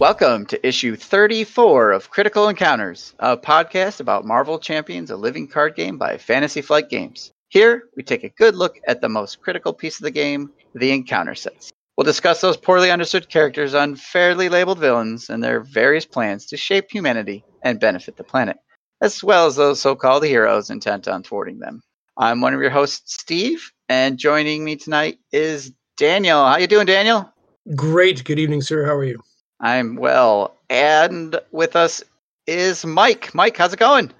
Welcome to issue 34 of Critical Encounters, a podcast about Marvel Champions, a living card game by Fantasy Flight Games. Here, we take a good look at the most critical piece of the game, the encounter sets. We'll discuss those poorly understood characters, unfairly labeled villains, and their various plans to shape humanity and benefit the planet, as well as those so called heroes intent on thwarting them. I'm one of your hosts, Steve, and joining me tonight is Daniel. How you doing, Daniel? Great. Good evening, sir. How are you? I'm well. And with us is Mike. Mike, how's it going?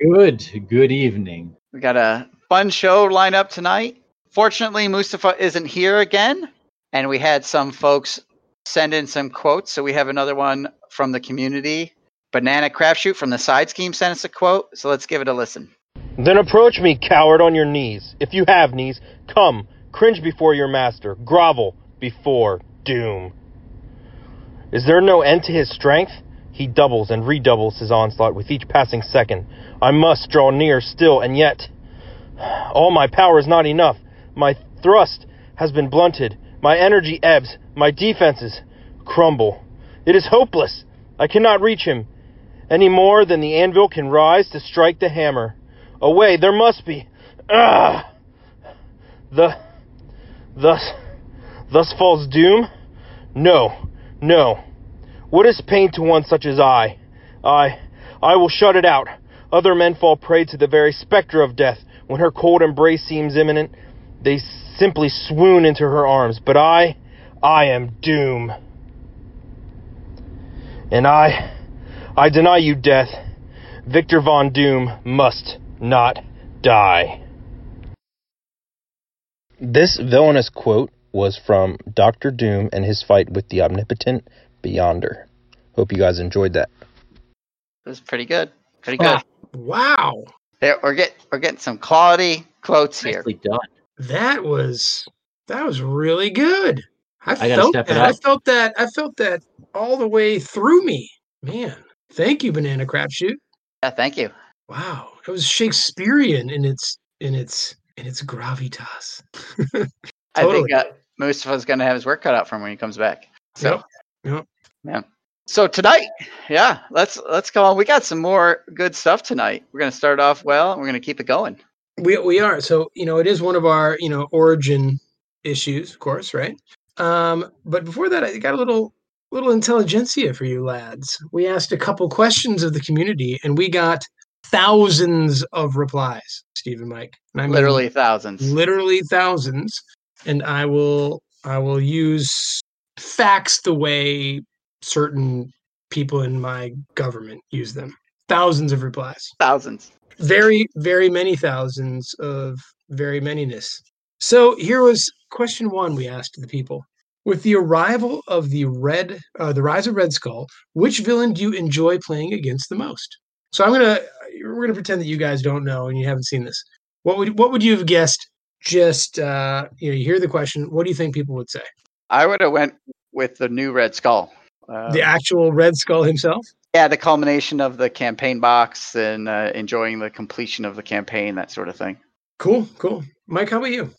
Good. Good evening. We got a fun show lined up tonight. Fortunately, Mustafa isn't here again, and we had some folks send in some quotes. So we have another one from the community. Banana Crapshoot from the Side Scheme sent us a quote. So let's give it a listen. Then approach me, coward, on your knees. If you have knees, come, cringe before your master, grovel before doom. Is there no end to his strength? He doubles and redoubles his onslaught with each passing second. I must draw near still, and yet. All my power is not enough. My thrust has been blunted. My energy ebbs. My defenses crumble. It is hopeless. I cannot reach him any more than the anvil can rise to strike the hammer. Away, there must be. Ah! The. Thus. Thus falls doom? No. No. What is pain to one such as I? I. I will shut it out. Other men fall prey to the very spectre of death. When her cold embrace seems imminent, they simply swoon into her arms. But I. I am doom. And I. I deny you death. Victor Von Doom must not die. This villainous quote was from Doctor Doom and his fight with the omnipotent Beyonder. Hope you guys enjoyed that. It was pretty good. Pretty oh, good. Wow. There, we're get we're getting some quality quotes here. Nicely done. That was that was really good. I, I felt step it that. I felt that. I felt that all the way through me. Man, thank you, Banana Crapshoot. Yeah, thank you. Wow, it was Shakespearean in its in its in its gravitas. I Totally. think uh, Mustafa's going to have his work cut out for him when he comes back. So, Yep, yep. so tonight, yeah, let's let's go on. We got some more good stuff tonight. We're going to start off well, and we're going to keep it going. We we are. So, you know, it is one of our, you know, origin issues, of course, right? Um, but before that, I got a little little intelligentsia for you lads. We asked a couple questions of the community and we got thousands of replies, Steve and Mike. And I mean Literally thousands. literally thousands. And I will I will use facts the way certain people in my government use them. Thousands of replies. Thousands. very very many thousands of very manyness. So here was question one we asked the people. With the arrival of the red uh, the rise of red skull which villain do you enjoy playing against the most? So i'm gonna we're gonna pretend that you guys don't know and you haven't seen this. What would what would you have guessed just uh you know you hear the question what do you think people would say I would have went with the new Red Skull. Uh, the actual red skull himself yeah, the culmination of the campaign box and uh, enjoying the completion of the campaign, that sort of thing. cool cool mike how about you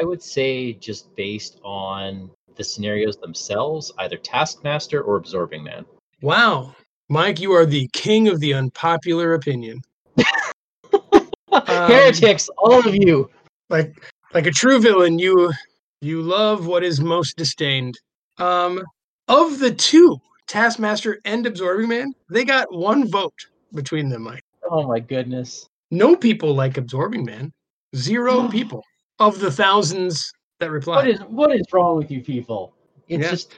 I would say just based on the scenarios themselves, either Taskmaster or Absorbing Man. wow mike you are the king of the unpopular opinion Um, Heretics, all of you. Like like a true villain you you love what is most disdained um of the two taskmaster and absorbing man they got one vote between them mike Oh my goodness. no people like absorbing man zero people of the thousands that What replied is what is wrong with you people? It's Yeah. just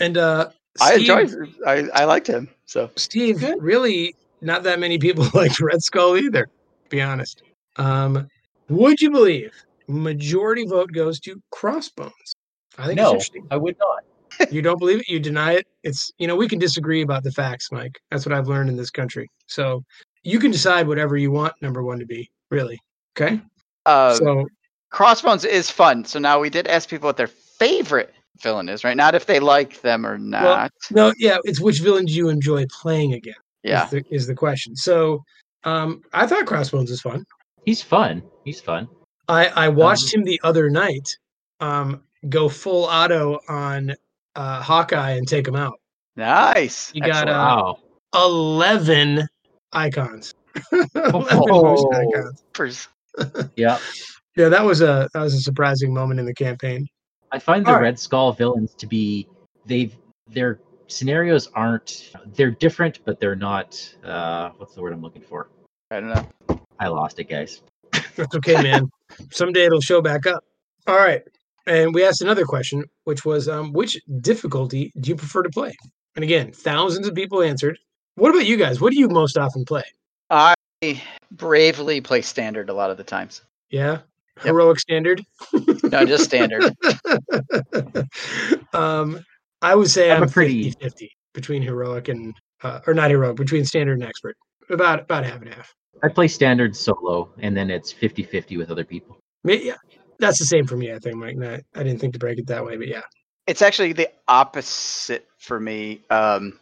and uh I enjoyed. I I liked him. So Steve, Good. really not that many people liked Red Skull either, to be honest. Um, would you believe majority vote goes to Crossbones? I think it's no, interesting. I would not. You don't believe it, you deny it. It's you know, we can disagree about the facts, Mike. That's what I've learned in this country. So you can decide whatever you want number one to be, really. Okay. uh, so Crossbones is fun. So now we did ask people what their favorite villain is, right? Not if they like them or not. no, yeah, it's which villain do you enjoy playing again? yeah. Is the, is the question. So um I thought Crossbones is fun. He's fun. He's fun. I, I watched Um, him the other night um, go full auto on uh, Hawkeye and take him out. Nice. You got, Excellent. uh, Wow. 11 icons. 11 Oh. icons. Yeah. Yeah, that was a that was a surprising moment in the campaign. I find the All right. Red Skull villains to be they've their scenarios aren't they're different, but they're not uh what's the word I'm looking for? I don't know. I lost it, guys. That's okay, man. Someday it'll show back up. All right. And we asked another question, which was um, which difficulty do you prefer to play? And again, thousands of people answered. What about you guys? What do you most often play? I bravely play standard a lot of the times. Yeah? Heroic standard? No, just standard. um, I would say I'm I'm, a pretty- 50 50 between heroic and, uh, or not heroic, between standard and expert. About about half and half. I play standard solo and then it's 50-50 with other people. Yeah, that's the same for me, I think, Mike. Not, I didn't think to break it that way, but yeah. it's actually the opposite for me. Um,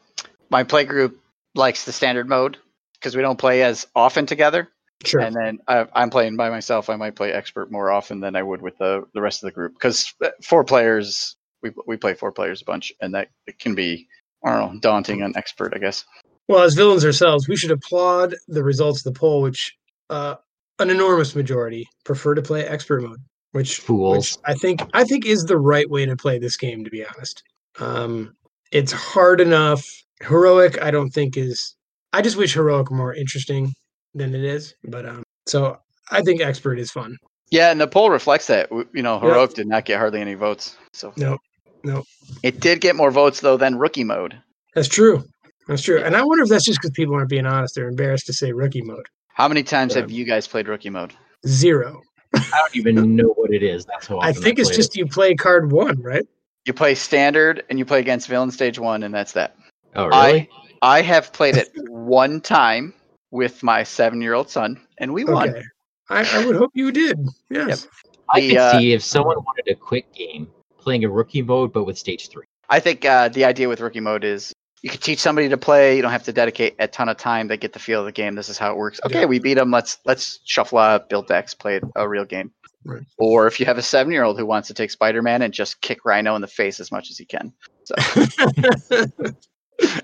my play group likes the standard mode because we don't play as often together. Sure. And then I, I'm playing by myself. I might play expert more often than I would with the the rest of the group because four players we we play four players a bunch, and that it can be I don't know daunting on expert. I guess. Well, as villains ourselves, we should applaud the results of the poll, which uh, an enormous majority prefer to play expert mode, which, which I think I think is the right way to play this game. To be honest, um, it's hard enough. Heroic, I don't think is. I just wish heroic were more interesting than it is. But um, so I think expert is fun. Yeah, and the poll reflects that. You know, heroic did not get hardly any votes. So No, no, it did get more votes though than rookie mode. that's true. That's true. And I wonder if that's just because people aren't being honest. They're embarrassed to say rookie mode. How many times Yeah. have you guys played rookie mode? Zero. I don't even know what it is. That's how I often think it's just it. you play card one, right? You play standard and you play against villain stage one, and that's that. Oh really? I have played it one time with my seven-year-old son, and we won. Okay. I, I would hope you did. Yes. I The, could uh, see if someone wanted a quick game playing a rookie mode but with stage three. I think uh, the idea with rookie mode is you can teach somebody to play. You don't have to dedicate a ton of time. They get the feel of the game. This is how it works. Okay, Yeah. we beat them. Let's let's shuffle up, build decks, play a real game. Right. Or if you have a seven-year-old who wants to take Spider-Man and just kick Rhino in the face as much as he can, So.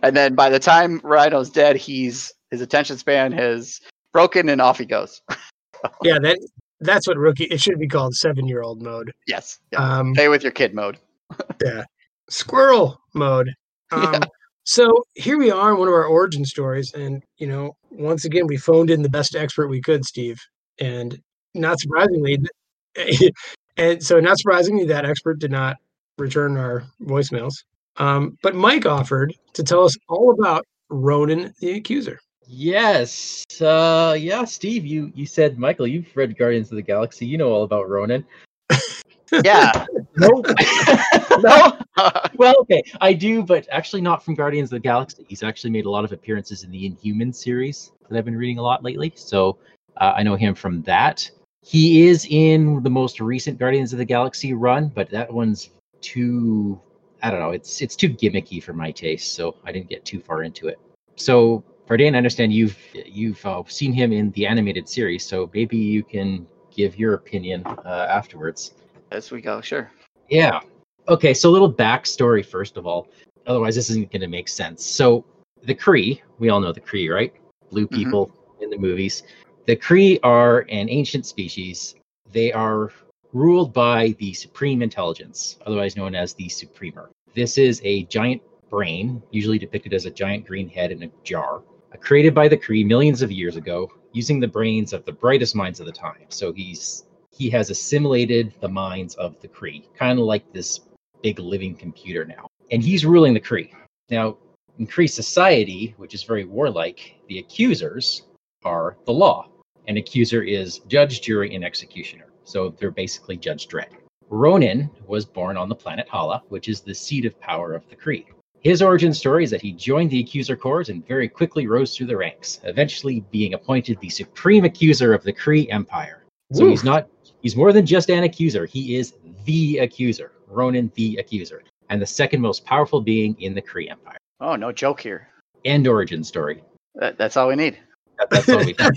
and then by the time Rhino's dead, he's his attention span has broken and off he goes. yeah, that that's what rookie. It should be called seven year old mode. yes, yeah. Um, play with your kid mode. yeah, squirrel mode. Um, Yeah. So here we are in one of our origin stories, and you know, once again, we phoned in the best expert we could, Steve, and not surprisingly, and so not surprisingly, that expert did not return our voicemails. Um, but Mike offered to tell us all about Ronan the Accuser. Yes. Uh yeah, Steve, you you said Michael, you've read Guardians of the Galaxy. You know all about Ronan. Yeah, Nope. no, well, okay, I do, but actually not from Guardians of the Galaxy. He's actually made a lot of appearances in the Inhuman series that I've been reading a lot lately. So uh, I know him from that. He is in the most recent Guardians of the Galaxy run, but that one's too I don't know, it's it's too gimmicky for my taste, so I didn't get too far into it. So Vardan, I understand you've you've uh, seen him in the animated series, so maybe you can give your opinion uh, afterwards. as we go, sure. Yeah. Okay, so a little backstory first of all. Otherwise, this isn't going to make sense. So, the Kree, we all know the Kree, right? Blue Mhm. people in the movies. The Kree are an ancient species. They are ruled by the Supreme Intelligence, otherwise known as the Supremor. This is a giant brain, usually depicted as a giant green head in a jar, created by the Kree millions of years ago, using the brains of the brightest minds of the time. So he's he has assimilated the minds of the Kree, kind of like this big living computer now. And he's ruling the Kree. Now, in Kree society, which is very warlike, the accusers are the law. An accuser is judge, jury, and executioner. So they're basically Judge Dredd. Ronan was born on the planet Hala, which is the seat of power of the Kree. His origin story is that he joined the Accuser Corps and very quickly rose through the ranks, eventually being appointed the supreme accuser of the Kree Empire. So he's not he's more than just an accuser. He is the accuser, Ronan the accuser, and the second most powerful being in the Kree Empire. Oh, no joke here. End origin story. That, that's all we need. That- that's all we got.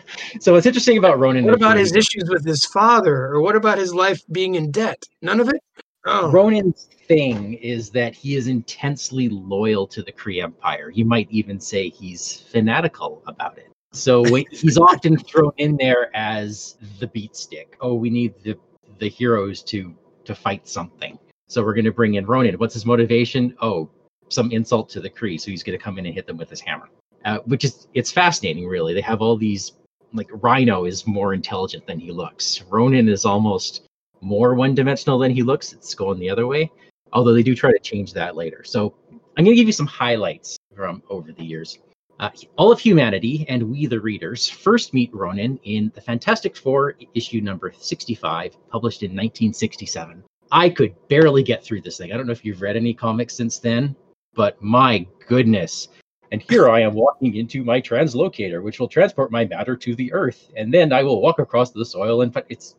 so what's interesting about Ronan? What is about Ronan- his issues with his father, or what about his life being in debt? None of it. Oh, Ronan's thing is that he is intensely loyal to the Kree Empire. You might even say he's fanatical about it. So he's often thrown in there as the beat stick. Oh, we need the the heroes to to fight something. So we're going to bring in Ronan. What's his motivation? Oh, some insult to the Kree. So he's going to come in and hit them with his hammer. Uh, which is it's fascinating, really. They have all these like Rhino is more intelligent than he looks. Ronan is almost more one dimensional than he looks. It's going the other way. Although they do try to change that later. So I'm going to give you some highlights from over the years. Uh, all of humanity and we, the readers, first meet Ronan in the Fantastic Four issue number 65, published in 1967. I could barely get through this thing. I don't know if you've read any comics since then, but my goodness. And here I am walking into my translocator, which will transport my matter to the earth. And then I will walk across the soil and it's,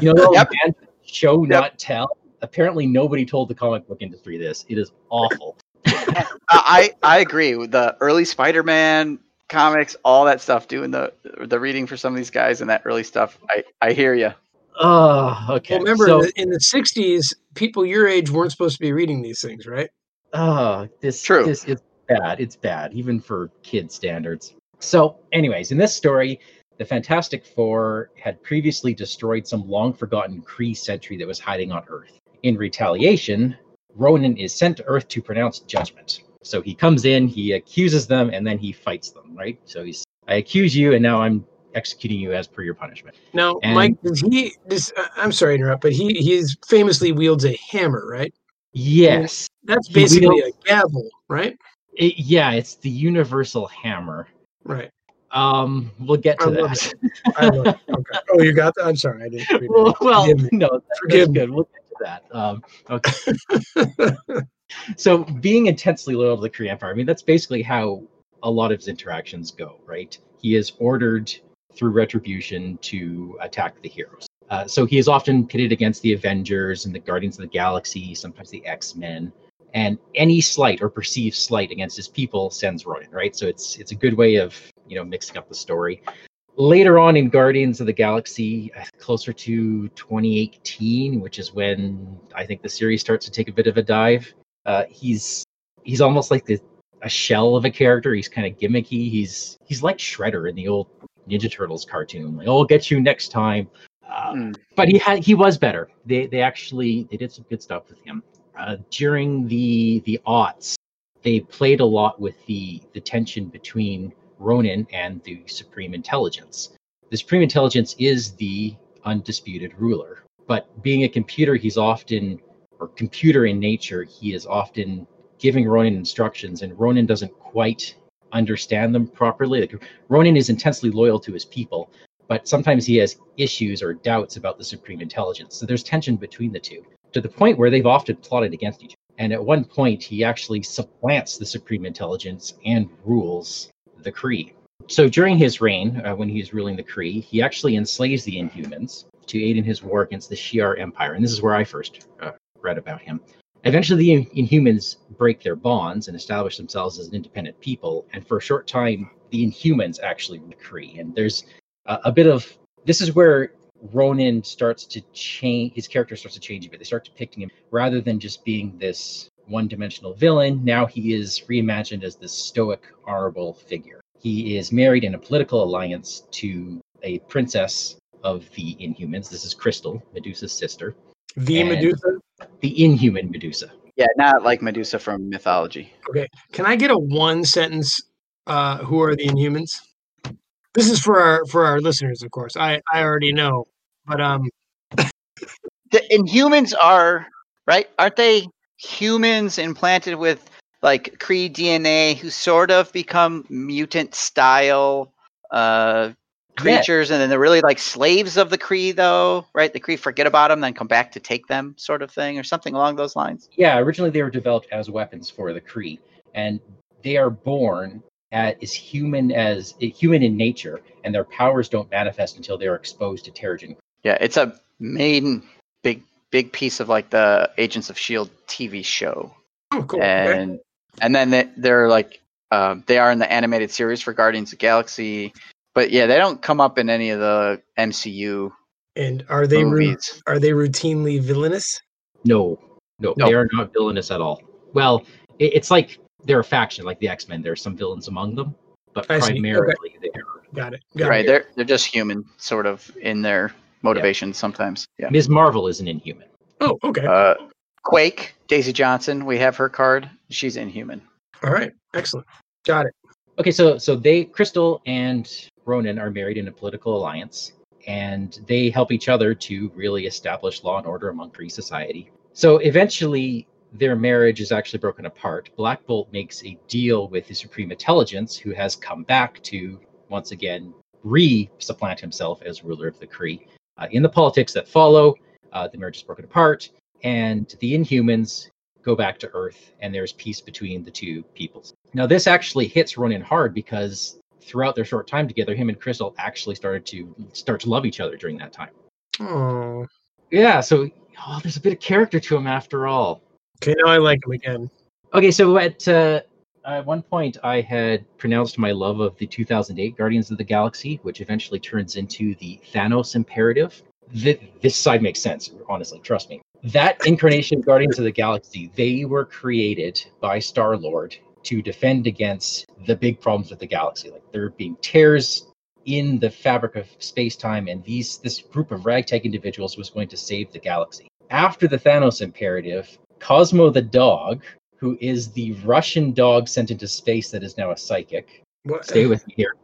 you know, Yep. show, not tell. Apparently, nobody told the comic book industry this. It is awful. I I agree with the early Spider-Man comics, all that stuff. Doing the the reading for some of these guys and that early stuff. I I hear you. Oh, okay. Well, remember so, in, the, '60s, people your age weren't supposed to be reading these things, right? Oh, this True. this is bad. It's bad, even for kid standards. So, anyways, in this story, the Fantastic Four had previously destroyed some long forgotten Kree sentry that was hiding on Earth. In retaliation, Ronan is sent to Earth to pronounce judgment. So he comes in, he accuses them, and then he fights them, right? So he's I accuse you, and now I'm executing you as per your punishment. Now, And- Mike, does he? Does, uh, I'm sorry to interrupt, but he he's famously wields a hammer, right? Yes. That's He basically a gavel, right? It- yeah, it's the universal hammer. Right. Um, we'll get to I that. I love it. Okay. Oh, you got that? I'm sorry, I didn't. well, well no, that's Forgive me. good. We'll that. Um, okay. so, being intensely loyal to the Kree Empire, I mean, that's basically how a lot of his interactions go, right? He is ordered through retribution to attack the heroes. Uh, so he is often pitted against the Avengers and the Guardians of the Galaxy, sometimes the X Men, and any slight or perceived slight against his people sends Ronan, right? So it's it's a good way of you know mixing up the story later on in Guardians of the Galaxy, uh, closer to 2018, which is when I think the series starts to take a bit of a dive. Uh, he's he's almost like the a shell of a character. He's kind of gimmicky. He's he's like Shredder in the old Ninja Turtles cartoon. Like, oh, I'll get you next time. Uh, Mm. But he had he was better. They they actually they did some good stuff with him uh, during the the aughts. They played a lot with the the tension between Ronan and the Supreme Intelligence. The Supreme Intelligence is the undisputed ruler, but being a computer, he's often, or computer in nature, he is often giving Ronan instructions, and Ronan doesn't quite understand them properly. Like, Ronan is intensely loyal to his people, but sometimes he has issues or doubts about the Supreme Intelligence. So there's tension between the two to the point where they've often plotted against each other. And at one point, he actually supplants the Supreme Intelligence and rules the Kree. So during his reign, uh, when he is ruling the Kree, he actually enslaves the Inhumans to aid in his war against the Shi'ar Empire. And this is where I first uh, read about him. Eventually, the Inhumans break their bonds and establish themselves as an independent people. And for a short time, the Inhumans actually rule the Kree. And there's a bit of this is where Ronan starts to change. His character starts to change a bit. They start depicting him rather than just being this one-dimensional villain. Now he is reimagined as this stoic, honorable figure. He is married in a political alliance to a princess of the Inhumans. This is Crystal, Medusa's sister, The And- Medusa. the Inhuman Medusa. Yeah, not like Medusa from mythology. Okay. Can I get a one sentence? Uh, who are the Inhumans? This is for our for our listeners, of course. I I already know, but um, The Inhumans are right, aren't they? Humans implanted with like Kree DNA, who sort of become mutant style uh, creatures, and then they're really like slaves of the Kree, though, right? The Kree forget about them, then come back to take them, sort of thing, or something along those lines. Yeah, originally they were developed as weapons for the Kree, and they are born at, as human as human in nature, and their powers don't manifest until they are exposed to Terrigen. Yeah, it's a main big big piece of like the Agents of Shield TV show. oh cool. okay. and and then they, they're like um, they are in the animated series for Guardians of the Galaxy, but yeah, they don't come up in any of the MCU And are they ru- are they routinely villainous? No, No, No. they are not villainous at all. Well, it, it's like they're a faction, like the X Men. There's some villains among them, but I see. Okay. primarily they're. Got it. Got right, it. they're they're just human, sort of in their motivations sometimes. Yeah. Ms. Marvel is an Inhuman. Oh, okay. Uh, Quake, Daisy Johnson, we have her card. She's inhuman. All right. Excellent. Got it. Okay, so so they Crystal and Ronan are married in a political alliance, and they help each other to really establish law and order among Kree society. So eventually, their marriage is actually broken apart. Black Bolt makes a deal with the Supreme Intelligence, who has come back to once again re-supplant himself as ruler of the Kree. Uh, in the politics that follow, uh, the marriage is broken apart, and the Inhumans go back to Earth, and there's peace between the two peoples. Now, this actually hits Ronan hard because throughout their short time together, him and Crystal actually started to start to love each other during that time. Oh. Yeah, so oh, there's a bit of character to him after all. Okay, now I like him again. Okay, so at uh, Uh, at one point, I had pronounced my love of the 2008 Guardians of the Galaxy, which eventually turns into the Thanos Imperative. Th- this side makes sense, honestly. Trust me. That incarnation of Guardians of the Galaxy, they were created by Star Lord to defend against the big problems with the galaxy. Like there being tears in the fabric of space time, and these this group of ragtag individuals was going to save the galaxy. After the Thanos Imperative, Cosmo the dog, who is the Russian dog sent into space that is now a psychic. What? Stay with me here.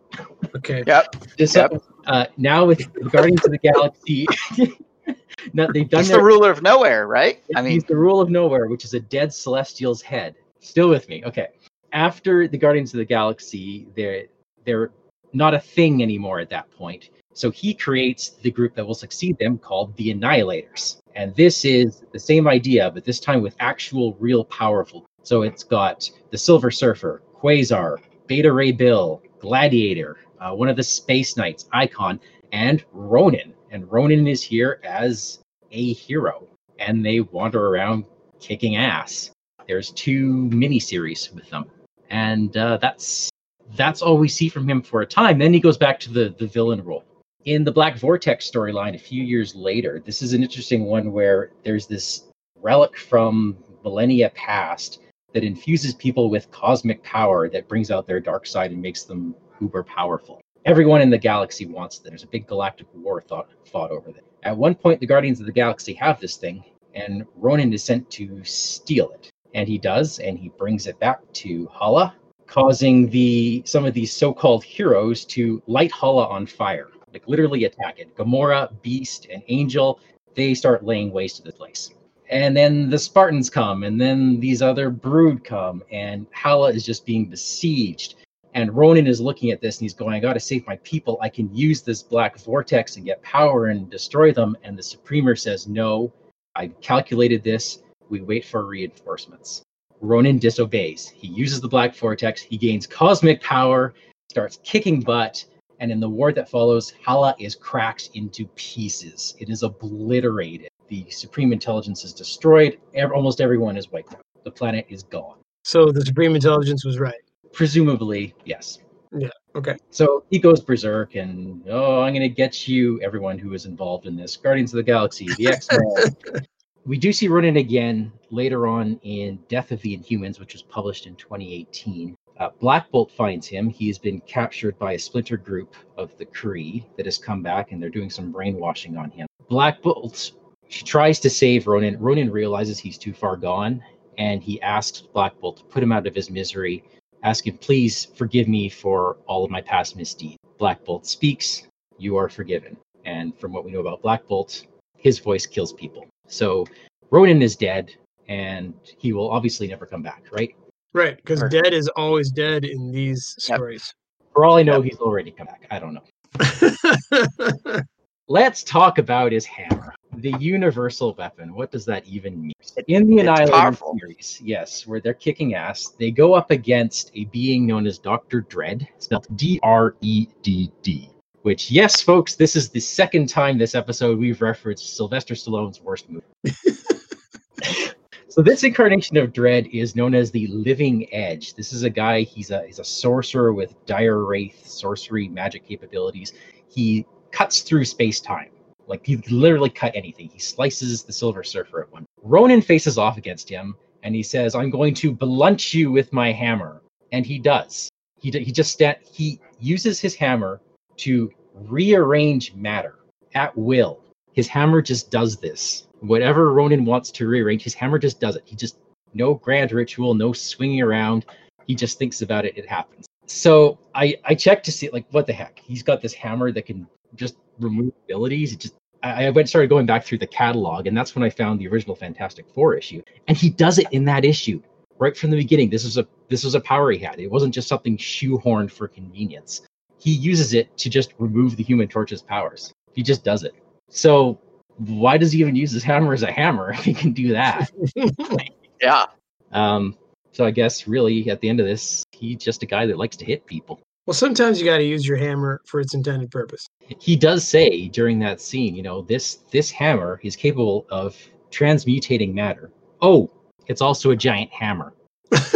Okay. Yep. This, Yep. uh, now with Guardians of the Galaxy, now they've done He's their the ruler of nowhere, right? I mean, he's mean, the rule of nowhere, which is a dead celestial's head. Still with me. Okay. After the Guardians of the Galaxy, they're they're not a thing anymore at that point. So he creates the group that will succeed them called the Annihilators. And this is the same idea, but this time with actual real powerful. So it's got the Silver Surfer, Quasar, Beta Ray Bill, Gladiator, uh, one of the Space Knights, Ikon, and Ronan. And Ronan is here as a hero, and they wander around kicking ass. There's two miniseries with them, and uh, that's that's all we see from him for a time. Then he goes back to the the villain role. In the Black Vortex storyline, a few years later, this is an interesting one where there's this relic from millennia past that infuses people with cosmic power that brings out their dark side and makes them uber powerful. Everyone in the galaxy wants that. There's a big galactic war thought, fought over that. At one point, the Guardians of the Galaxy have this thing, and Ronan is sent to steal it. And he does, and he brings it back to Hala, causing the some of these so-called heroes to light Hala on fire, like literally attack it. Gamora, Beast, and Angel, they start laying waste to the place. And then the Spartans come, and then these other brood come, and Hala is just being besieged. And Ronan is looking at this and he's going, I gotta save my people. I can use this black vortex and get power and destroy them. And the Supremor says, No, I calculated this. We wait for reinforcements. Ronan disobeys. He uses the black vortex, he gains cosmic power, starts kicking butt, and in the war that follows, Hala is cracked into pieces. It is obliterated. The Supreme Intelligence is destroyed. Ev- almost everyone is wiped out. The planet is gone. So the Supreme Intelligence was right. Presumably, yes. Yeah. Okay. So he goes berserk and, oh, I'm going to get you, everyone who is involved in this. Guardians of the Galaxy, the X Men. we do see Ronan again later on in Death of the Inhumans, which was published in 2018. Uh, Black Bolt finds him. He's been captured by a splinter group of the Kree that has come back and they're doing some brainwashing on him. Black Bolt she tries to save Ronan. Ronan realizes he's too far gone and he asks Black Bolt to put him out of his misery ask him, please forgive me for all of my past misdeeds. Black Bolt speaks, you are forgiven. And from what we know about Black Bolt, his voice kills people. So Ronan is dead, and he will obviously never come back, right? Right, because Or- dead is always dead in these Yep. stories. For all I know, he's already come back. I don't know. Let's talk about his hammer, the universal weapon. What does that even mean? In the It's Annihilator powerful. series, yes, where they're kicking ass, they go up against a being known as Doctor Dredd, spelled D R E D D. Which, yes, folks, this is the second time this episode we've referenced Sylvester Stallone's worst movie. So this incarnation of Dredd is known as the Living Edge. This is a guy. He's a he's a sorcerer with dire wraith sorcery magic capabilities. He cuts through space time. Like he literally cut anything. He slices the Silver Surfer at one. Ronan faces off against him and he says, "I'm going to blunt you with my hammer," and he does. He he just sta- he uses his hammer to rearrange matter at will. His hammer just does this. Whatever Ronan wants to rearrange, his hammer just does it. He just no grand ritual, no swinging around. He just thinks about it. It happens. So I I checked to see like what the heck. He's got this hammer that can just remove abilities. It just I, I went started going back through the catalog, and that's when I found the original Fantastic Four issue. And he does it in that issue right from the beginning. This was a this was a power he had. It wasn't just something shoehorned for convenience. He uses it to just remove the Human Torch's powers. He just does it. So why does he even use his hammer as a hammer if he can do that? Yeah. Um, so I guess really at the end of this, he's just a guy that likes to hit people. Well, sometimes you got to use your hammer for its intended purpose. He does say during that scene, you know, this this hammer is capable of transmutating matter. Oh, it's also a giant hammer.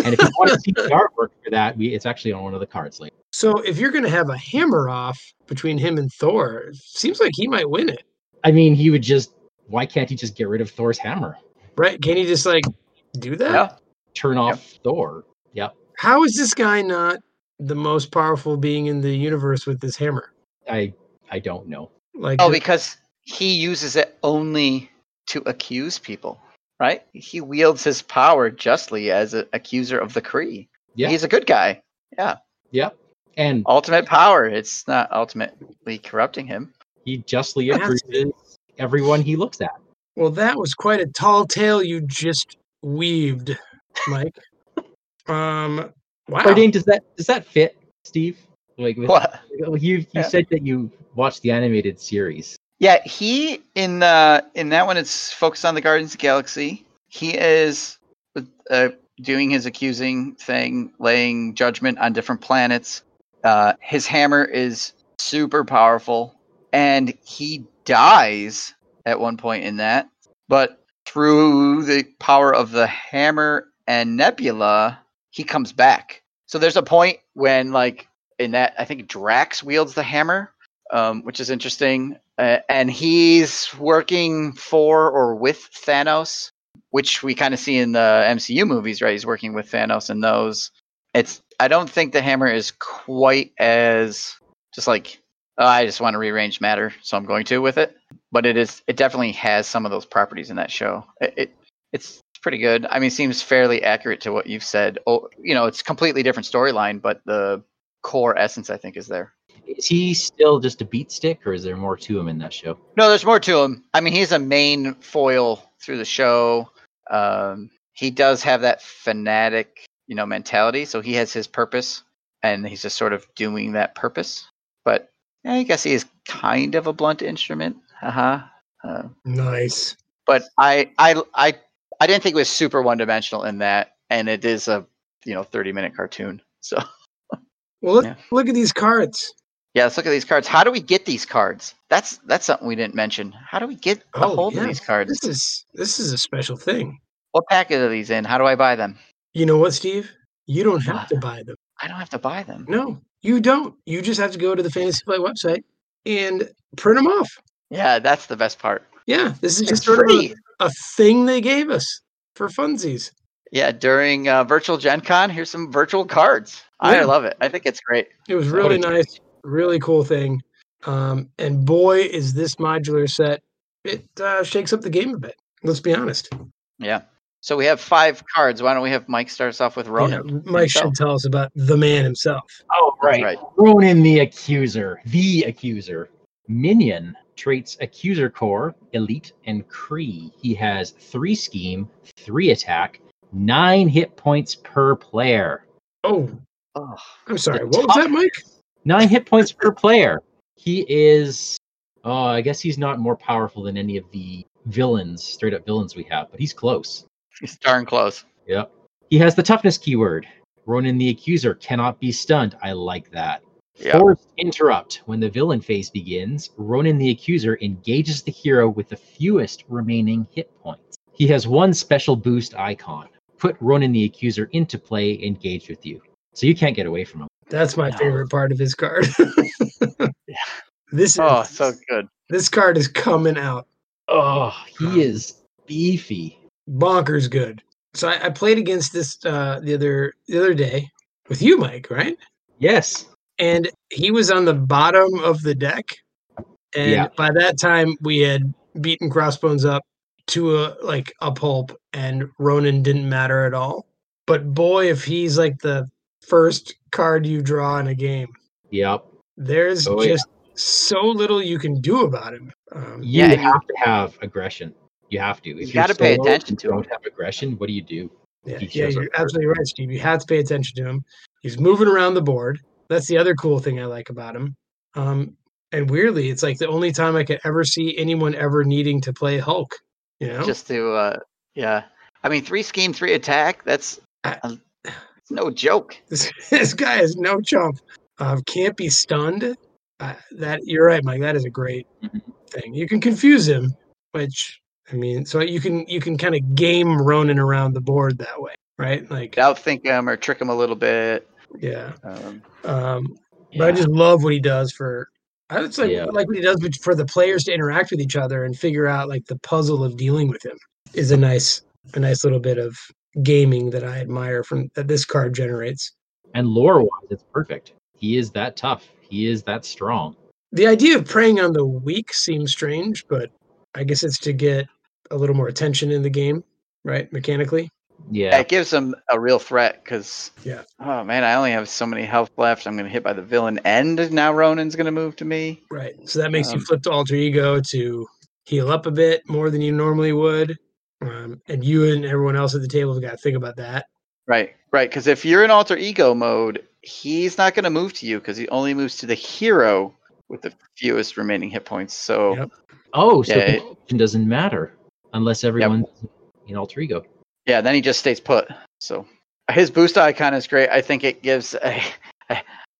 And if you want to see the artwork for that, we, it's actually on one of the cards later. So if you're going to have a hammer off between him and Thor, it seems like he might win it, I mean, he would just. Why can't he just get rid of Thor's hammer? right? Can he just like do that? Yeah. Turn off Thor. Yep. How is this guy not the most powerful being in the universe with this hammer? I I don't know. Like, Oh, because he uses it only to accuse people, right? He wields his power justly as an accuser of the Kree. Yeah. He's a good guy. Yeah. Yep. And Ultimate power. It's not ultimately corrupting him. he justly accuses everyone he looks at. well, that was quite a tall tale you just weaved, Mike. um, wow. Bardane, does that does that fit, Steve? Like with, What? you you Yeah. said that you watched the animated series. Yeah, he in uh in that one it's focused on the Guardians of the Galaxy. He is uh, doing his accusing thing, laying judgment on different planets. Uh, his hammer is super powerful, and he dies at one point in that. But through the power of the hammer and Nebula, he comes back. So there's a point when, like, in that, I think Drax wields the hammer, um, which is interesting. Uh, and he's working for or with Thanos, which we kind of see in the MCU movies, right? He's working with Thanos in those. It's I don't think the hammer is quite as just like "Oh, I just want to rearrange matter, so I'm going to with it. But it is it definitely has some of those properties in that show. It, it it's pretty good. I mean, it seems fairly accurate to what you've said. Oh, you know, it's completely different storyline, but the core essence I think is there. Is he still just a beat stick, or is there more to him in that show? No, there's more to him. I mean, he's a main foil through the show. Um, he does have that fanatic, you know, mentality. So he has his purpose, and he's just sort of doing that purpose. But yeah, I guess he is kind of a blunt instrument. Uh-huh. Uh Nice. But I, I, I, I didn't think it was super one-dimensional in that, and it is a, you know, 30-minute cartoon. So Well, look, Yeah. look at these cards. yeah, let's look at these cards. How do we get these cards? That's that's something we didn't mention. How do we get a Oh, hold yeah. of these cards? This is this is a special thing. What packet are these in? How do I buy them? You know what, Steve? You don't have to buy them. I don't have to buy them. No, you don't. You just have to go to the Fantasy Flight website and print them off. Yeah, that's the best part. Yeah, this is It's just sort of a, thing they gave us for funsies. Yeah, during uh, virtual Gen Con, here's some virtual cards. I love it. I think it's great. It was really did nice, really cool thing. Um, and boy, is this modular set! It uh, shakes up the game a bit. Let's be honest. Yeah. So we have five cards. Why don't we have Mike start us off with Yeah, Ronan? Mike himself? should tell us about the man himself. Oh, That's right. Ronan the Accuser, the Accuser. Minion traits Accuser Corps, Elite, and Kree. He has three scheme, three attack, nine hit points per player. Oh, Oh, I'm sorry. The What was that, Mike? Nine hit points per player. He is. Oh, I guess he's not more powerful than any of the villains, straight up villains we have, but he's close. he's darn close. Yep. He has the toughness keyword. Ronan the Accuser cannot be stunned. I like that. Yeah. Forced interrupt. When the villain phase begins, Ronan the Accuser engages the hero with the fewest remaining hit points. He has one special boost icon. Put Ronan the Accuser into play, engaged with you. So you can't get away from him. That's my No. favorite part of his card. This is Oh, so good. this card is coming out. Oh, he is beefy. bonkers good. So I, I played against this uh, the other the other day with you, Mike, right? Yes. And he was on the bottom of the deck, and Yeah. by that time we had beaten Crossbones up to a like a pulp, and Ronan didn't matter at all. But boy, if he's like the first card you draw in a game, Yep. there's Oh, yeah. just so little you can do about him. Um, Yeah, you- have to have aggression. You have to. If You gotta pay solo attention and to Don't him. have aggression. What do you do? Yeah, yeah, you're absolutely right, Steve. You have to pay attention to him. He's moving around the board. That's the other cool thing I like about him. Um, and weirdly, it's like the only time I could ever see anyone ever needing to play Hulk. You know, Just to, uh, yeah. I mean, three scheme, three attack. That's uh, no joke. this, this guy is no chump. Uh, can't be stunned. Uh, that you're right, Mike. That is a great Mhm. thing. You can confuse him, which I mean, so you can you can kind of game Ronan around the board that way, right? Like, Outthink him or trick him a little bit. Yeah. Um, Um, But I just love what he does for. I would say Yeah. like what he does for the players to interact with each other and figure out like the puzzle of dealing with him is a nice a nice little bit of gaming that I admire from that this card generates. And lore wise, it's perfect. He is that tough. He is that strong. The idea of preying on the weak seems strange, but I guess it's to get a little more attention in the game, right? Mechanically. Yeah, Yeah. it gives him a real threat because, Yeah. oh man, I only have so many health left. I'm going to hit by the villain, and now Ronan's going to move to me. Right. So that makes you Um, flip to alter ego to heal up a bit more than you normally would. Um, and you and everyone else at the table have got to think about that. Right, right. Because if you're in alter ego mode, he's not going to move to you because he only moves to the hero with the fewest remaining hit points. So Yep. Oh, so Yeah, it- position doesn't matter unless everyone's in alter ego. Yeah, then he just stays put. So his boost icon is great. I think it gives a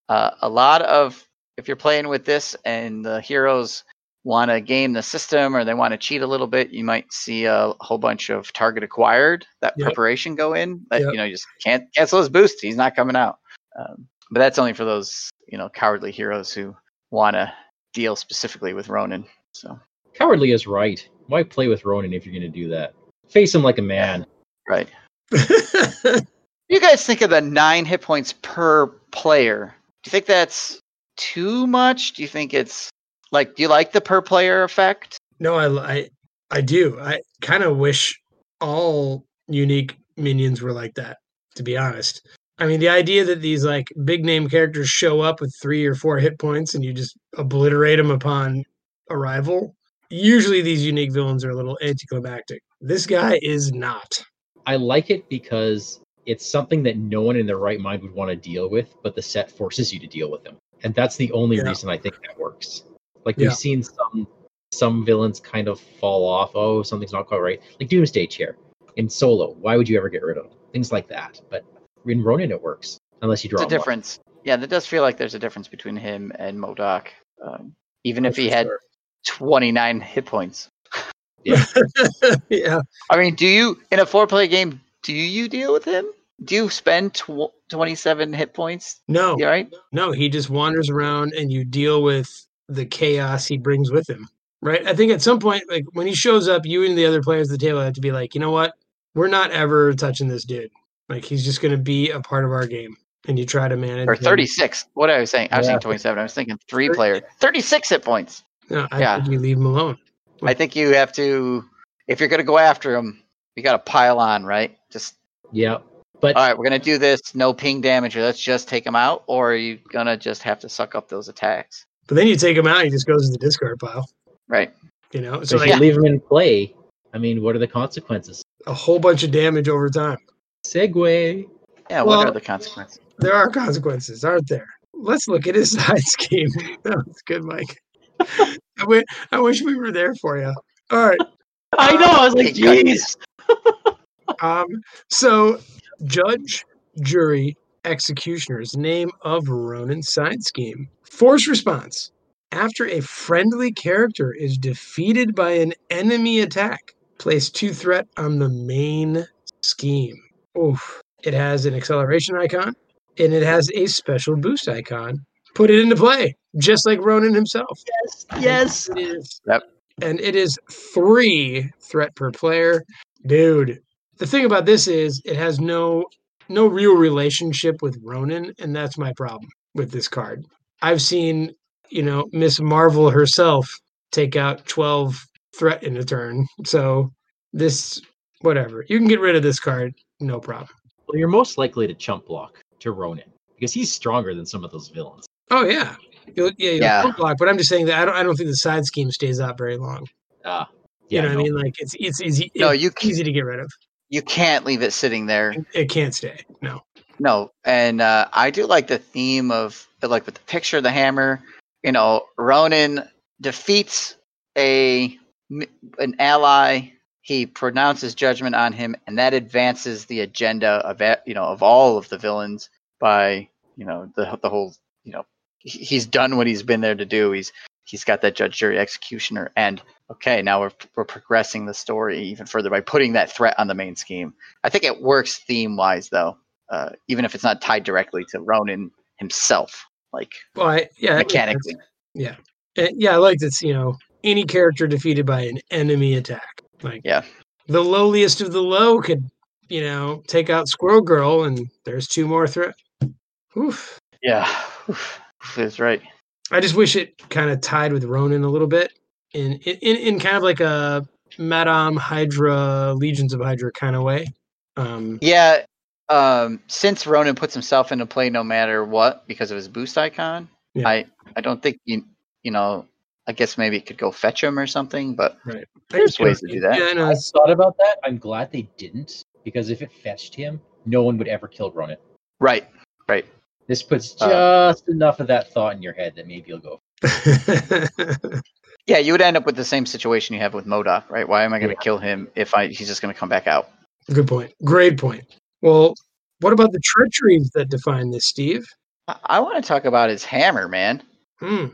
a, a lot of if you're playing with this and the heroes want to game the system or they want to cheat a little bit, you might see a whole bunch of target acquired that Yep. preparation go in. That Yep. you know you just can't cancel his boost. He's not coming out. Um, but that's only for those you know cowardly heroes who want to deal specifically with Ronan. So Cowardly is right. Why play with Ronan if you're going to do that? Face him like a man. Right. you guys think of the nine hit points per player? Do you think that's too much? Do you think it's like, do you like the per player effect? no, I, I, I do. I kind of wish all unique minions were like that, to be honest. I mean, the idea that these like big name characters show up with three or four hit points and you just obliterate them upon arrival. Usually, these unique villains are a little anticlimactic. This guy is not. I like it because it's something that no one in their right mind would want to deal with, but the set forces you to deal with them. And that's the only Yeah. reason I think that works. Like Yeah. we've seen some some villains kind of fall off. Oh, something's not quite right. Like Doomsday Chair in solo. Why would you ever get rid of them? Things like that. But in Ronan it works. Unless you draw It's a them up. difference. Yeah, that does feel like there's a difference between him and MODOK. Um, even Oh, if he had sure. 29 hit points. Yeah. yeah. I mean, do you, in a four player game, do you deal with him? Do you spend tw- 27 hit points? No, Yeah, right? no, he just wanders around and you deal with the chaos he brings with him. Right. I think at some point, like when he shows up, you and the other players at the table have to be like, you know what? We're not ever touching this dude. Like he's just going to be a part of our game. And you try to manage. Or him. 36. What I was saying. I was Yeah. saying 27. I was thinking three player. 36 hit points. No, I yeah. think you leave him alone. I think you have to, if you're going to go after him, you got to pile on, right? Just, Yeah. But all right, we're going to do this. No ping damage. Or let's just take him out. Or are you going to just have to suck up those attacks? But then you take him out, he just goes to the discard pile. Right. You know, so so if like you leave him in play, I mean, what are the consequences? a whole bunch of damage over time. Segue. Yeah, Well- what are the consequences? There are consequences, aren't there? Let's look at his side scheme. That was good, Mike. I, wi- I wish we were there for you. All right. I know. I was like, jeez. Um, so, judge, jury, executioners, name of Ronan's side scheme. Force response. After a friendly character is defeated by an enemy attack, place two threat on the main scheme. Oof. It has an acceleration icon and it has a special boost icon. Put it into play, just like Ronan himself. Yes. It is. Yep. And it is three threat per player. dude. The thing about this is it has no no real relationship with Ronan, and that's my problem with this card. I've seen, you know, Miss Marvel herself take out 12 threat in a turn. So this whatever. You can get rid of this card, no problem. Well, you're most likely to chump block to Ronan because he's stronger than some of those villains. Oh yeah. You'll, yeah, you'll Yeah. block, but I'm just saying that I don't I don't think the side scheme stays out very long. Ah, You yeah, know what. I mean? Like it's it's easy No, it's you c- easy to get rid of. You can't leave it sitting there. It can't stay. No. No, and uh, I do like the theme of like with the picture of the hammer. You know, Ronan defeats a an ally. He pronounces judgment on him, and that advances the agenda of you know of all of the villains by you know the the whole you know he- he's done what he's been there to do. He's he's got that judge, jury, executioner, and okay, now we're we're progressing the story even further by putting that threat on the main scheme. I think it works theme wise though uh, even if it's not tied directly to Ronan himself, like Well, I, yeah, that mechanically. Yeah. Yeah, I like this, you know, any character defeated by an enemy attack. Like Yeah. the lowliest of the low could, you know, take out Squirrel Girl and there's two more threat. Oof. Yeah, that's right. I just wish it kind of tied with Ronan a little bit in in, in, in kind of like a Madame Hydra, Legions of Hydra kind of way. Um, Yeah, um, since Ronan puts himself into play no matter what because of his boost icon, Yeah. I I don't think you you know. I guess maybe it could go fetch him or something, but I there's ways to do that. Yeah, no, I thought about that. I'm glad they didn't because if it fetched him, no one would ever kill Ronan. right, right. This puts Uh, just enough of that thought in your head that maybe you'll go. Yeah, you would end up with the same situation you have with MODOK, right? Why am I going to Yeah. kill him if I he's just going to come back out? Good point. Great point. Well, what about the treacheries that define this, Steve? I, I want to talk about his hammer, man. Hmm.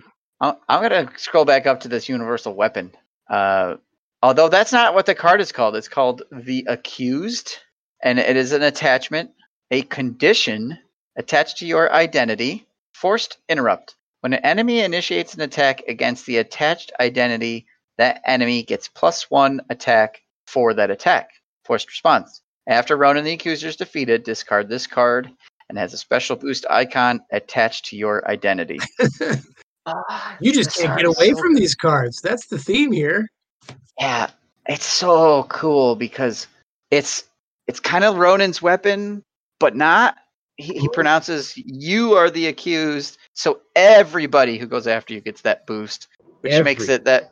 I- I'm gonna scroll back up to this universal weapon. Uh, although that's not what the card is called. It's called the accused, and it is an attachment, a condition attached to your identity. Forced interrupt. When an enemy initiates an attack against the attached identity, that enemy gets plus one attack for that attack. Forced response. After Ronan the Accuser is defeated, discard this card and has a special boost icon attached to your identity. You just can't get away from these cards. That's the theme here. Yeah, it's so cool because it's it's kind of Ronan's weapon, but not. He, he pronounces you are the accused, so everybody who goes after you gets that boost, which makes it that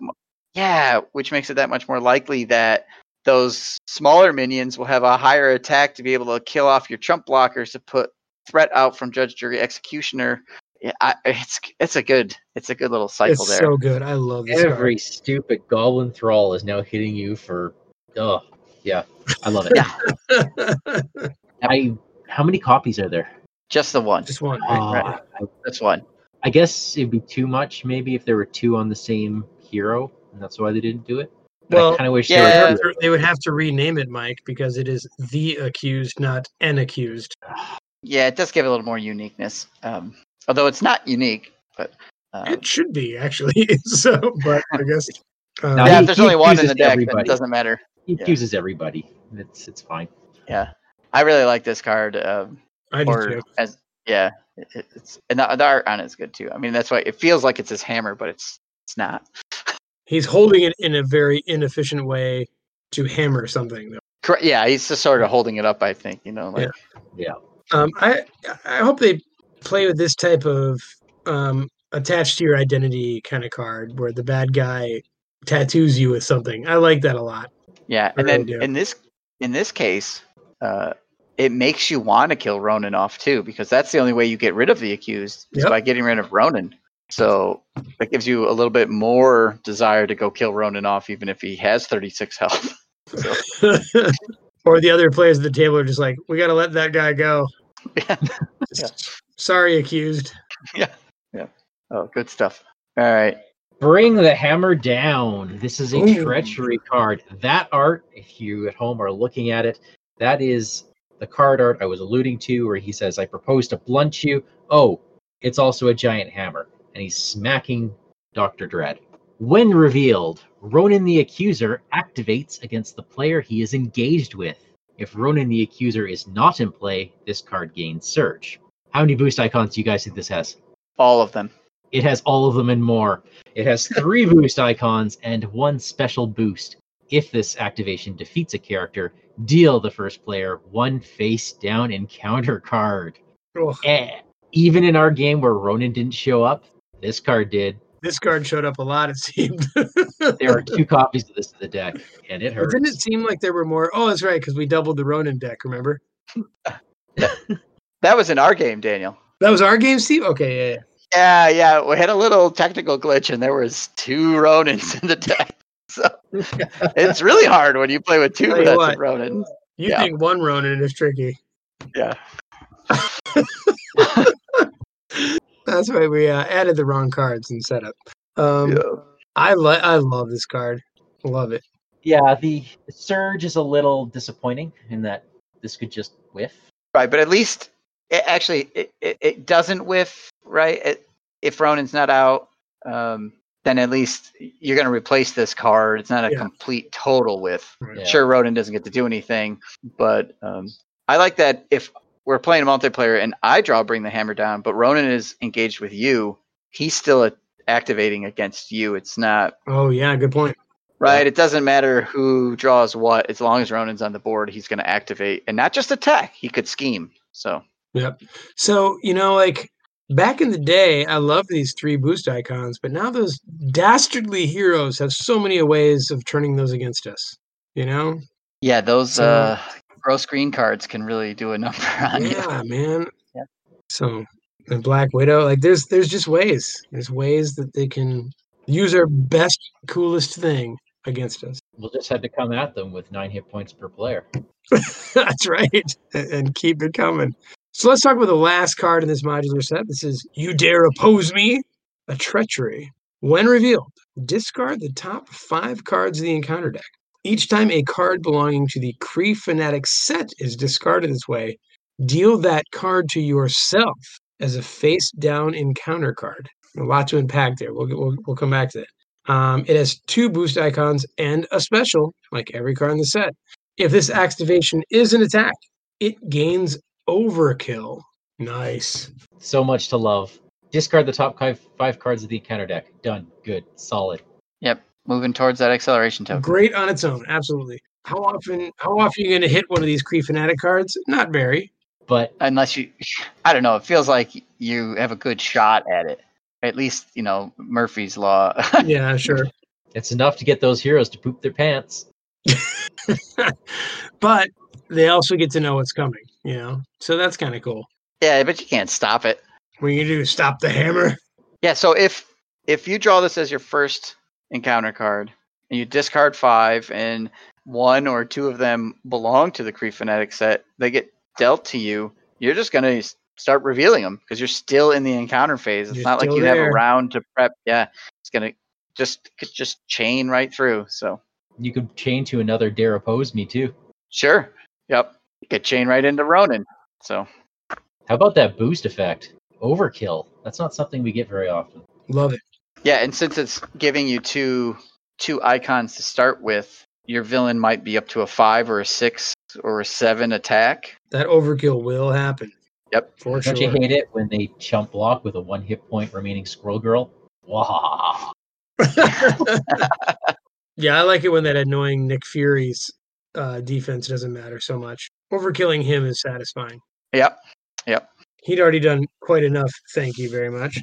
yeah, which makes it that much more likely that those smaller minions will have a higher attack to be able to kill off your chump blockers to put threat out from judge, jury, executioner. Yeah, I, it's it's a good it's a good little cycle It's there. so good. I love this Every stupid goblin thrall is now hitting you for. Oh, yeah, I love it. Yeah. I. How many copies are there? Just the one. just one. Oh, right. I, That's one. I guess it'd be too much maybe if there were two on the same hero, and that's why they didn't do it. But Well, I kind of wish yeah. They would were have to- They would have to rename it, Mike, because it is the accused, not an accused. Yeah, it does give it a little more uniqueness. Um, although it's not unique, but um, It should be actually. so, but I guess. Um, yeah, he- if there's only one in the deck, then everybody. it doesn't matter. He Yeah. accuses everybody. It's it's fine. Yeah, I really like this card. Um, I do too. as yeah, it, it- it's and the, the art on it is good too. I mean, that's why it feels like it's his hammer, but it's it's not. He's holding it in a very inefficient way to hammer something, though. Correct. Yeah, he's just sort of holding it up. I think you know, like yeah. Um, I I hope they play with this type of um, attached to your identity kind of card, where the bad guy tattoos you with something. I like that a lot. yeah. I And really then do. in this in this case, uh, it makes you want to kill Ronan off too, because that's the only way you get rid of the accused is Yep. by getting rid of Ronan. So that gives you a little bit more desire to go kill Ronan off, even if he has 36 health. or the other players at the table are just like, we got to let that guy go. Yeah. Just, Sorry, accused. Yeah. Yeah. Oh, good stuff. All right. Bring the hammer down. This is a Ooh. treachery card. That art, if you at home are looking at it, that is the card art I was alluding to, where he says, I propose to blunt you. Oh, it's also a giant hammer. And he's smacking Dr. Dredd. When revealed, Ronan the Accuser activates against the player he is engaged with. If Ronan the Accuser is not in play, this card gains Surge. How many boost icons do you guys think this has? All of them. It has all of them and more. It has three boost icons and one special boost. If this activation defeats a character, deal the first player one face down encounter card. Ugh. Eh, even in our game where Ronan didn't show up, this card did. This card showed up a lot, it seemed. There are two copies of this in the deck, and it But hurts. didn't it seem like there were more? Oh, that's right, because we doubled the Ronan deck, remember? That was in our game, Daniel. That was our game, Steve? Okay, yeah, yeah. Yeah, yeah. We had a little technical glitch, and there was two Ronans in the deck. So it's really hard when you play with two Tell you what. Ronan. You Yeah. think one Ronan is tricky. Yeah. That's why we uh, added the wrong cards in setup. Um, yeah. I li- I love this card. Love it. Yeah, the surge is a little disappointing in that this could just whiff. Right, but at least it actually it, it, it doesn't whiff, right? It, if Ronan's not out, um, then at least you're going to replace this card. It's not a Yeah. complete total with. Right. Yeah. Sure, Ronan doesn't get to do anything, but um, I like that if we're playing a multiplayer and I draw Bring the Hammer Down, but Ronan is engaged with you, he's still a- activating against you. It's not Oh yeah, good point. right. It doesn't matter who draws what, as long as Ronan's on the board, he's going to activate and not just attack. He could scheme. So Yep. So you know, like back in the day, I loved these three boost icons, but now those dastardly heroes have so many ways of turning those against us. You know? yeah, those So- uh, gross green cards can really do a number on you. Yeah, man. Yeah. So the Black Widow, like there's there's just ways. There's ways that they can use our best, coolest thing against us. We'll just have to come at them with nine hit points per player. That's right. And keep it coming. So let's talk about the last card in this modular set. This is You Dare Oppose Me? A Treachery. When revealed, discard the top five cards of the encounter deck. Each time a card belonging to the Kree Fanatic set is discarded this way, deal that card to yourself as a face down encounter card. A lot to unpack there. We'll, we'll, we'll come back to that. Um, it has two boost icons and a special, like every card in the set. If this activation is an attack, it gains overkill. Nice. So much to love. Discard the top five, five cards of the encounter deck. Done. Good. Solid. Yep, moving towards that acceleration token. Great on its own, absolutely. How often how often are you gonna hit one of these Kree Fanatic cards? Not very. But unless you i don't know it feels like you have a good shot at it at least you know murphy's law Yeah, sure. it's enough to get those heroes to poop their pants. but they also get to know what's coming, you know? So that's kind of cool. yeah but you can't stop it What you do, stop the hammer. yeah so if if you draw this as your first encounter card and you discard five and one or two of them belong to the Kree Fanatic set they get dealt to you you're just going to start revealing them because you're still in the encounter phase it's You're not like still you have a round to prep yeah it's going to just just chain right through so You could chain to another dare oppose me too. Sure. Yep. Get chain right into Ronan. So How about that boost effect? Overkill. That's not something we get very often. Love it. yeah, and since it's giving you two two icons to start with, your villain might be up to a five or a six or a seven attack. That overkill will happen. Yep. For Don't sure. you hate it when they chump block with a one hit point remaining Squirrel Girl? Wow. yeah, I like it when that annoying Nick Fury's uh, defense doesn't matter so much. Overkilling him is satisfying. Yep. Yep. He'd already done quite enough. Thank you very much.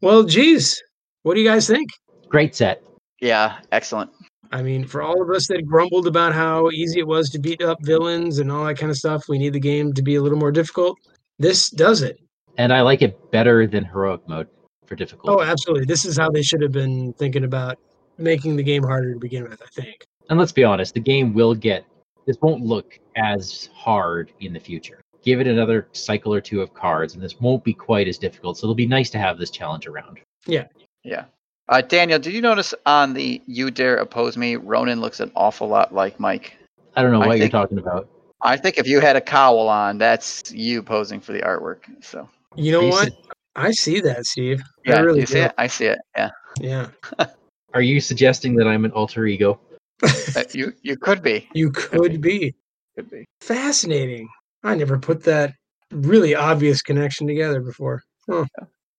Well, geez, what do you guys think? Great set. Yeah. Excellent. I mean, for all of us that grumbled about how easy it was to beat up villains and all that kind of stuff, we need the game to be a little more difficult. This does it. And I like it better than heroic mode for difficulty. Oh, absolutely. This is how they should have been thinking about making the game harder to begin with, I think. And let's be honest, the game will get this won't look as hard in the future. Give it another cycle or two of cards, and this won't be quite as difficult. So it'll be nice to have this challenge around. Yeah. Yeah. Uh, Daniel, did you notice on the You Dare Oppose Me, Ronan looks an awful lot like Mike? I don't know what think- you're talking about. I think if you had a cowl on, that's you posing for the artwork. So You know Are you what? s- I see that, Steve. I yeah, really you see do. it? I see it. Yeah. Yeah. Are you suggesting that I'm an alter ego? Uh, you you could be. You could be. Could be. Fascinating. I never put that really obvious connection together before. Huh.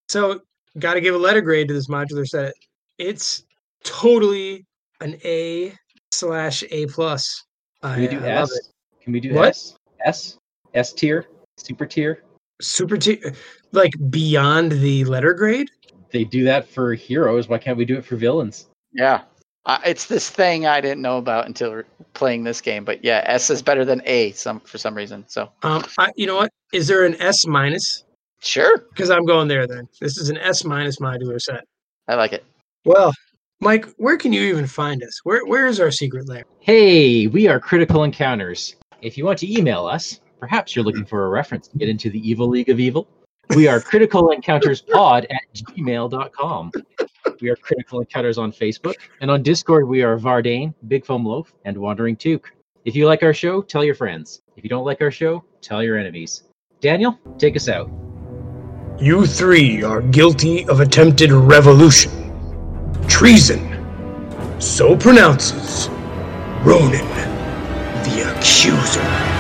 So, got to give a letter grade to this modular set. It's totally an A slash A plus. Can we do I S? Can we do What? S? S? S tier? Super tier? Super tier? like beyond the letter grade. They do that for heroes. Why can't we do it for villains? Yeah. Uh, it's this thing I didn't know about until playing this game, but yeah, S is better than A some for some reason. So Um, I, you know what? Is there an S minus? sure, Because I'm going there. Then this is an S minus modular set. I like it. Well, Mike, where can you even find us? Where Where is our secret lair? Hey, we are Critical Encounters. If you want to email us, perhaps you're looking for a reference to get into the evil league of evil. We are Critical Encounters Pod at gmail.com. We are Critical Encounters on Facebook. And on Discord, we are Vardane, Big Foam Loaf, and Wandering Toque. If you like our show, tell your friends. If you don't like our show, tell your enemies. Daniel, take us out. You three are guilty of attempted revolution, treason. So pronounces Ronan, the accuser.